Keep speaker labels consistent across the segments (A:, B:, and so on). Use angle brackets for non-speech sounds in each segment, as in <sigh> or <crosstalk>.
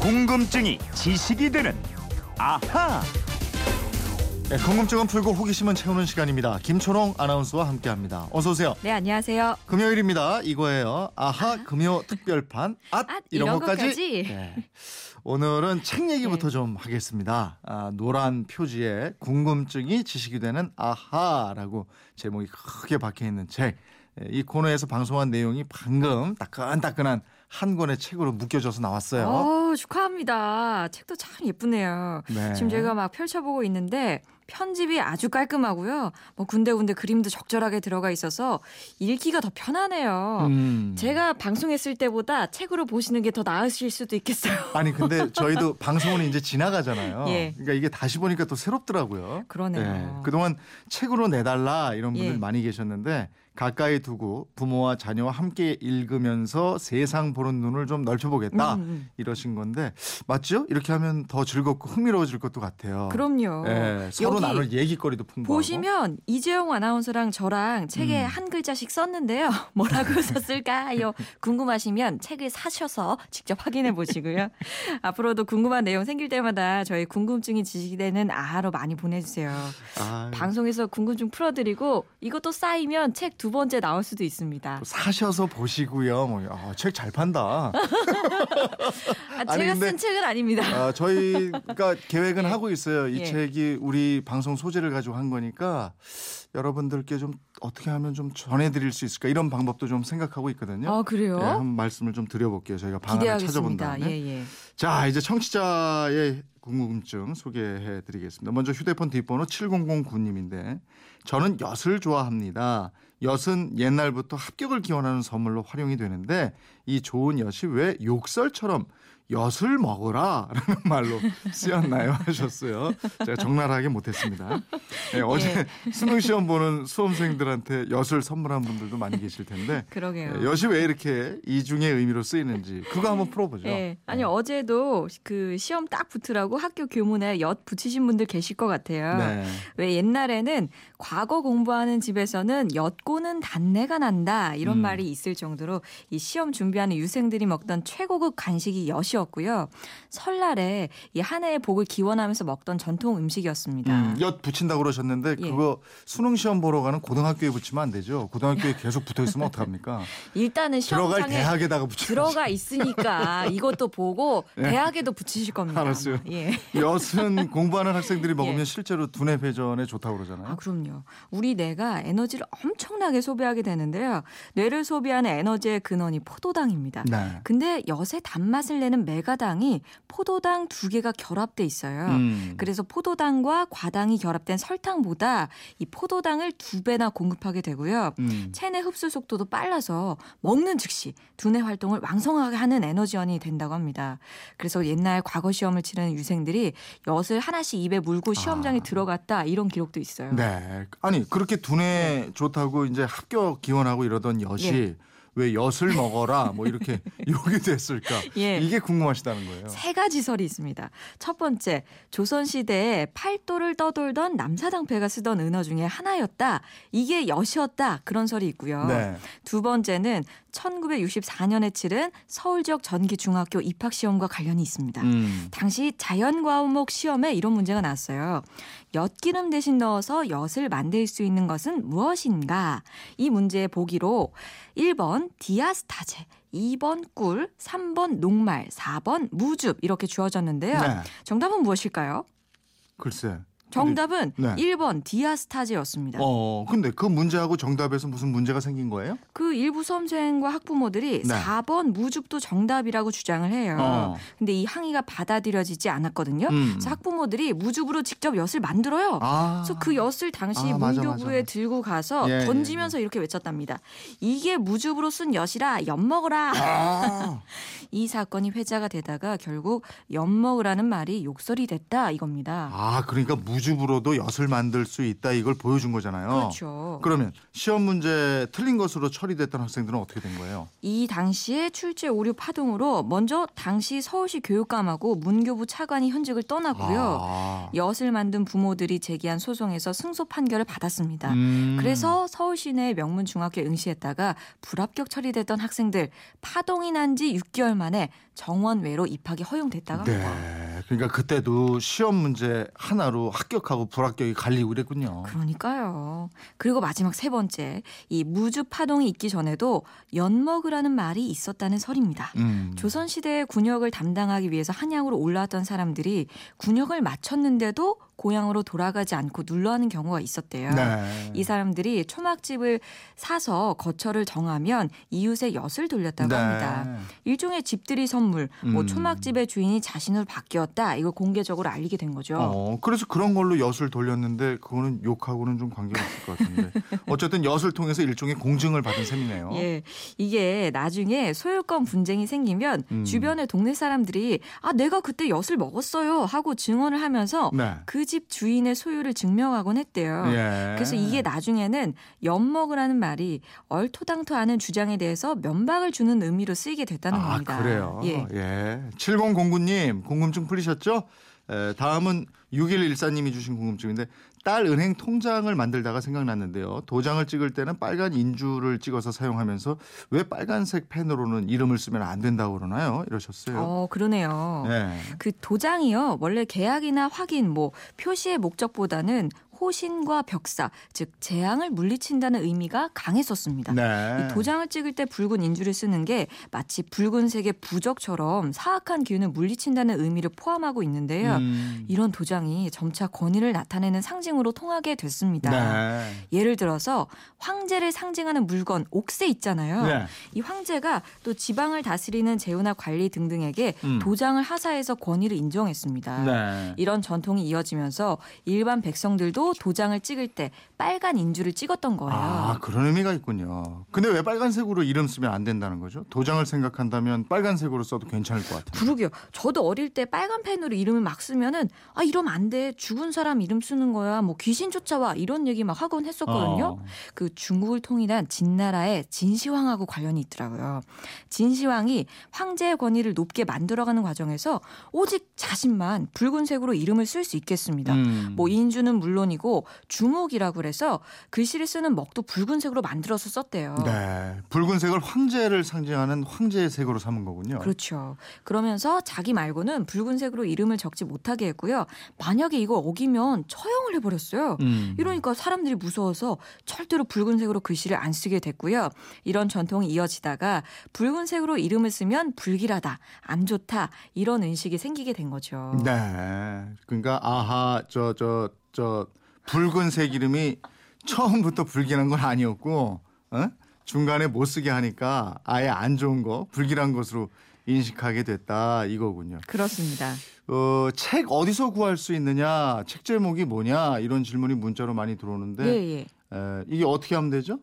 A: 궁금증이 지식이 되는 아하.
B: 네, 궁금증은 풀고 호기심은 채우는 시간입니다. 김초롱 아나운서와 함께합니다. 어서 오세요.
C: 네, 안녕하세요.
B: 금요일입니다. 이거예요. 아하 금요 특별판 <laughs> 앗,
C: 앗,
B: 이런,
C: 이런
B: 것까지.
C: 것까지.
B: 네. 오늘은 책 얘기부터
C: 네.
B: 좀 하겠습니다. 아, 노란 표지에 궁금증이 지식이 되는 아하라고 제목이 크게 박혀 있는 책. 예, 이 코너에서 방송한 내용이 방금 따끈따끈한 한 권의 책으로 묶여져서 나왔어요.
C: 어, 축하합니다. 책도 참 예쁘네요.
B: 네.
C: 지금 제가 막 펼쳐보고 있는데 편집이 아주 깔끔하고요. 뭐 군데군데 그림도 적절하게 들어가 있어서 읽기가 더 편하네요.
B: 음.
C: 제가 방송했을 때보다 책으로 보시는 게 더 나으실 수도 있겠어요. <laughs>
B: 아니 근데 저희도 방송은 이제 지나가잖아요.
C: 예.
B: 그러니까 이게 다시 보니까 또 새롭더라고요.
C: 그러네요.
B: 예. 그동안 책으로 내달라 이런 분들
C: 예.
B: 많이 계셨는데 가까이 두고 부모와 자녀와 함께 읽으면서 세상 보는 눈을 좀 넓혀보겠다
C: 음, 음.
B: 이러신 건데 맞죠? 이렇게 하면 더 즐겁고 흥미로워질 것도 같아요.
C: 그럼요.
B: 예, 서로
C: 여기
B: 나눌 얘기거리도 풍부하고.
C: 보시면 이재용 아나운서랑 저랑 책에
B: 음.
C: 한 글자씩 썼는데요. <laughs> 뭐라고 썼을까요? 궁금하시면 책을 사셔서 직접 확인해 보시고요. <laughs> 앞으로도 궁금한 내용 생길 때마다 저희 궁금증이 지식되는 아하로 많이 보내주세요.
B: 아유,
C: 방송에서 궁금증 풀어드리고 이것도 쌓이면 책 두 번째 나올 수도 있습니다.
B: 사셔서 보시고요. 뭐, 아, 책잘 판다. <laughs>
C: 아,
B: 아니,
C: 제가
B: 근데-
C: 쓴 책은 아닙니다.
B: 아, 저희가 계획은 하고 있어요. 이
C: 예.
B: 책이 우리 방송 소재를 가지고 한 거니까 여러분들께 좀 어떻게 하면 좀 전해드릴 수 있을까 이런 방법도 좀 생각하고 있거든요.
C: 아 그래요?
B: 예, 한번 말씀을 좀 드려볼게요. 저희가 방안을 찾아본. 다음에.
C: 예 예.
B: 자, 이제 청취자의 궁금증 소개해 드리겠습니다. 먼저 휴대폰 뒷번호 7009님인데 저는 엿을 좋아합니다. 엿은 옛날부터 합격을 기원하는 선물로 활용이 되는데 이 좋은 엿이 왜 욕설처럼 엿을 먹어라 라는 <laughs> 말로 쓰였나요 하셨어요. 제가 적나라하게 못했습니다. 네, 어제 수능 시험 보는 수험생들한테 엿을 선물한 분들도 많이 계실 텐데 <laughs>
C: 그러게요.
B: 네, 엿이 왜 이렇게 이중의 의미로 쓰이는지 그거 한번 풀어보죠.
C: 예. 아니
B: 네.
C: 어제도 그 시험 딱 붙으라고 학교 교문에 엿 붙이신 분들 계실 것 같아요.
B: 네.
C: 왜 옛날에는 과거 공부하는 집에서는 엿고는 단내가 난다 이런
B: 음.
C: 말이 있을 정도로 이 시험 준비하는 유생들이 먹던 최고급 간식이 엿이 었고요. 설날에 이 한 해의 복을 기원하면서 먹던 전통 음식이었습니다.
B: 음, 엿 붙인다고 그러셨는데
C: 예.
B: 그거 수능 시험 보러 가는 고등학교에 붙이면 안 되죠. 고등학교에 계속 붙어 있으면 어떡합니까? <laughs>
C: 일단은
B: 들어갈
C: 시험장에
B: 대학에다가 붙여.
C: 들어가 있으니까 <laughs> 이것도 보고 대학에도 붙이실 겁니다.
B: 예. 알았어요.
C: 예.
B: 엿은 <laughs> 공부하는 학생들이 먹으면
C: 예.
B: 실제로 두뇌 회전에 좋다고 그러잖아요.
C: 아, 그럼요. 우리 뇌가 에너지를 엄청나게 소비하게 되는데요. 뇌를 소비하는 에너지의 근원이 포도당입니다.
B: 네.
C: 근데 엿의 단맛을 내는 메가당이 포도당 두 개가 결합돼 있어요.
B: 음.
C: 그래서 포도당과 과당이 결합된 설탕보다 이 포도당을 두 배나 공급하게 되고요.
B: 음.
C: 체내 흡수 속도도 빨라서 먹는 즉시 두뇌 활동을 왕성하게 하는 에너지원이 된다고 합니다. 그래서 옛날 과거 시험을 치르는 유생들이 엿을 하나씩 입에 물고 시험장에
B: 아.
C: 들어갔다 이런 기록도 있어요.
B: 네. 아니 그렇게 두뇌 좋다고 이제 합격 기원하고 이러던 엿이
C: 예.
B: 왜 엿을 먹어라 뭐 이렇게 <laughs> 욕이 됐을까?
C: 예.
B: 이게 궁금하시다는 거예요.
C: 세 가지 설이 있습니다. 첫 번째, 조선 시대에 팔도를 떠돌던 남사당패가 쓰던 은어 중에 하나였다. 이게 엿이었다. 그런 설이 있고요.
B: 네.
C: 두 번째는 1964년에 치른 서울 지역 전기 중학교 입학 시험과 관련이 있습니다.
B: 음.
C: 당시 자연 과목 시험에 이런 문제가 나왔어요. 엿기름 대신 넣어서 엿을 만들 수 있는 것은 무엇인가? 이 문제의 보기로 1번 디아스타제, 2번 꿀, 3번 녹말, 4번 무즙 이렇게 주어졌는데요.
B: 네.
C: 정답은 무엇일까요?
B: 글쎄.
C: 정답은
B: 네.
C: 1번 디아스타제였습니다.
B: 어, 근데 그 문제하고 정답에서 무슨 문제가 생긴 거예요?
C: 그 일부 수험생과 학부모들이
B: 네.
C: 4번 무즙도 정답이라고 주장을 해요.
B: 어.
C: 근데 이 항의가 받아들여지지 않았거든요.
B: 음.
C: 그래서 학부모들이 무즙으로 직접 엿을 만들어요.
B: 아.
C: 그래서 그 엿을 당시
B: 아,
C: 문교부에. 들고 가서
B: 예,
C: 던지면서 이렇게 외쳤답니다. 이게 무즙으로 쓴 엿이라 엿 먹어라.
B: 아. <laughs>
C: 이 사건이 회자가 되다가 결국 엿 먹으라는 말이 욕설이 됐다 이겁니다.
B: 아, 그러니까 무 주부로도 엿을 만들 수 있다 이걸 보여준 거잖아요.
C: 그렇죠.
B: 그러면 시험 문제 틀린 것으로 처리됐던 학생들은 어떻게 된 거예요?
C: 이 당시에 출제 오류 파동으로 먼저 당시 서울시 교육감하고 문교부 차관이 현직을 떠나고요.
B: 아.
C: 엿을 만든 부모들이 제기한 소송에서 승소 판결을 받았습니다.
B: 음.
C: 그래서 서울 시 내 명문 중학교에 응시했다가 불합격 처리됐던 학생들 파동이 난 지 6개월 만에 정원외로 입학이 허용됐다고 합니다.
B: 네. 그러니까 그때도 시험 문제 하나로 합격하고 불합격이 갈리고 그랬군요.
C: 그러니까요. 그리고 마지막 세 번째, 이 무주 파동이 있기 전에도 엿먹으라는 말이 있었다는 설입니다.
B: 음.
C: 조선 시대의 군역을 담당하기 위해서 한양으로 올라왔던 사람들이 군역을 마쳤는데도 고향으로 돌아가지 않고 눌러하는 경우가 있었대요.
B: 네.
C: 이 사람들이 초막집을 사서 거처를 정하면 이웃의 엿을 돌렸다고
B: 네.
C: 합니다. 일종의 집들이 선물, 뭐
B: 음.
C: 초막집의 주인이 자신으로 바뀌었다 이걸 공개적으로 알리게 된 거죠.
B: 어, 그래서 그런 걸로 엿을 돌렸는데 그거는 욕하고는 좀 관계가 없을 것 같은데 <laughs> 어쨌든 엿을 통해서 일종의 공증을 받은 셈이네요.
C: 예, 이게 나중에 소유권 분쟁이 생기면
B: 음.
C: 주변의 동네 사람들이 아 내가 그때 엿을 먹었어요 하고 증언을 하면서
B: 네.
C: 그집 주인의 소유를 증명하곤 했대요.
B: 예.
C: 그래서 이게 나중에는 엿먹으라는 말이 얼토당토하는 주장에 대해서 면박을 주는 의미로 쓰이게 됐다는
B: 아,
C: 겁니다.
B: 그래요.
C: 예.
B: 예. 7009님 궁금증 풀리셨죠? 에, 다음은 6114님이 주신 궁금증인데 딸 은행 통장을 만들다가 생각났는데요. 도장을 찍을 때는 빨간 인주를 찍어서 사용하면서 왜 빨간색 펜으로는 이름을 쓰면 안 된다고 그러나요? 이러셨어요.
C: 어, 그러네요.
B: 네.
C: 그 도장이요. 원래 계약이나 확인, 뭐 표시의 목적보다는 호신과 벽사, 즉 재앙을 물리친다는 의미가 강했었습니다.
B: 네.
C: 이 도장을 찍을 때 붉은 인주를 쓰는 게 마치 붉은색의 부적처럼 사악한 기운을 물리친다는 의미를 포함하고 있는데요.
B: 음.
C: 이런 도장이 점차 권위를 나타내는 상징으로 통하게 됐습니다.
B: 네.
C: 예를 들어서 황제를 상징하는 물건 옥새 있잖아요.
B: 네.
C: 이 황제가 또 지방을 다스리는 재우나 관리 등등에게
B: 음.
C: 도장을 하사해서 권위를 인정했습니다.
B: 네.
C: 이런 전통이 이어지면서 일반 백성들도 도장을 찍을 때 빨간 인주를 찍었던 거예요.
B: 아, 그런 의미가 있군요. 근데 왜 빨간색으로 이름 쓰면 안 된다는 거죠? 도장을 생각한다면 빨간색으로 써도 괜찮을 것 같아요.
C: 그러게요. 저도 어릴 때 빨간 펜으로 이름을 막 쓰면은 아 이러면 안 돼. 죽은 사람 이름 쓰는 거야. 뭐 귀신 쫓아와 이런 얘기 막 하곤 했었거든요.
B: 어.
C: 그 중국을 통일한 진나라의 진시황하고 관련이 있더라고요. 진시황이 황제의 권위를 높게 만들어가는 과정에서 오직 자신만 붉은색으로 이름을 쓸 수 있겠습니다.
B: 음.
C: 뭐 인주는 물론이고 주목이라고 그래서 글씨를 쓰는 먹도 붉은색으로 만들어서 썼대요.
B: 네. 붉은색을 황제를 상징하는 황제의 색으로 삼은 거군요.
C: 그렇죠. 그러면서 자기 말고는 붉은색으로 이름을 적지 못하게 했고요. 만약에 이걸 어기면 처형을 해버렸어요.
B: 음.
C: 이러니까 사람들이 무서워서 절대로 붉은색으로 글씨를 안 쓰게 됐고요. 이런 전통이 이어지다가 붉은색으로 이름을 쓰면 불길하다, 안 좋다 이런 인식이 생기게 된 거죠.
B: 네. 그러니까 아하 저 저 저 붉은색 이름이 처음부터 불길한 건 아니었고 어? 중간에 못 쓰게 하니까 아예 안 좋은 거 불길한 것으로 인식하게 됐다 이거군요.
C: 그렇습니다.
B: 어, 책 어디서 구할 수 있느냐, 책 제목이 뭐냐 이런 질문이 문자로 많이 들어오는데
C: 예, 예.
B: 에, 이게 어떻게 하면 되죠?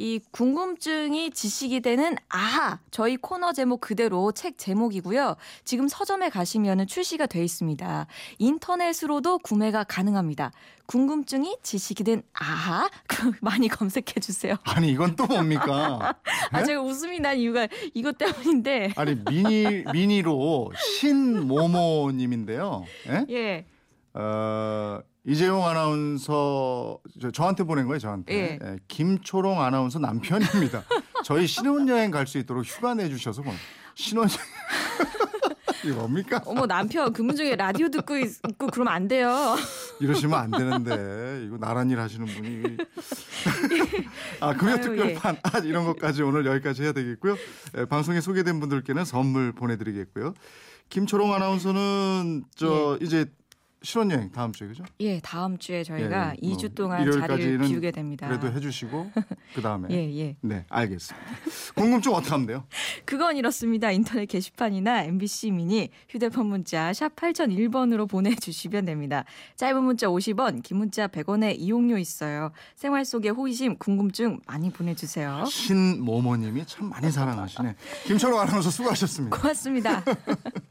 C: 이 궁금증이 지식이 되는 아하 저희 코너 제목 그대로 책 제목이고요. 지금 서점에 가시면 출시가 돼 있습니다. 인터넷으로도 구매가 가능합니다. 궁금증이 지식이 된 아하 <laughs> 많이 검색해 주세요.
B: 아니 이건 또 뭡니까? <laughs>
C: 아 제가 웃음이 난 이유가 이것 때문인데
B: 아니 미니 미니로 신모모님인데요. 예?
C: 예.
B: 어, 이재용 아나운서 저, 저한테 보낸 거예요 저한테.
C: 예.
B: 예, 김초롱 아나운서 남편입니다. <laughs> 저희 신혼여행 갈 수 있도록 휴가 내주셔서 뭐 신혼여행 <laughs> 이게 뭡니까?
C: 어머 남편 근무 중에 라디오 듣고 있 고 그러면 안 돼요. <laughs>
B: 이러시면 안 되는데 이거 나란 일 하시는 분이 아 금요
C: 아유,
B: 특별판 아, 이런 것까지 오늘 여기까지 해야 되겠고요. 에, 방송에 소개된 분들께는 선물 보내드리겠고요. 김초롱 아나운서는 저
C: 예.
B: 이제 신혼여행 다음 주에 그죠?
C: 예, 다음 주에 저희가
B: 예, 이뭐
C: 2주 동안 자리를 비우게 됩니다.
B: 그래도 해주시고 그 다음에 <laughs>
C: 예, 예.
B: 네 알겠습니다. 궁금증 어떻게 하면 돼요? <laughs>
C: 그건 이렇습니다. 인터넷 게시판이나 MBC 미니 휴대폰 문자 샵 8001번으로 보내주시면 됩니다. 짧은 문자 50원, 긴 문자 100원의 이용료 있어요. 생활 속의 호기심, 궁금증 많이 보내주세요.
B: 신모모님이 참 많이 사랑하시네. 김초롱 아나운서 수고하셨습니다.
C: 고맙습니다. <laughs>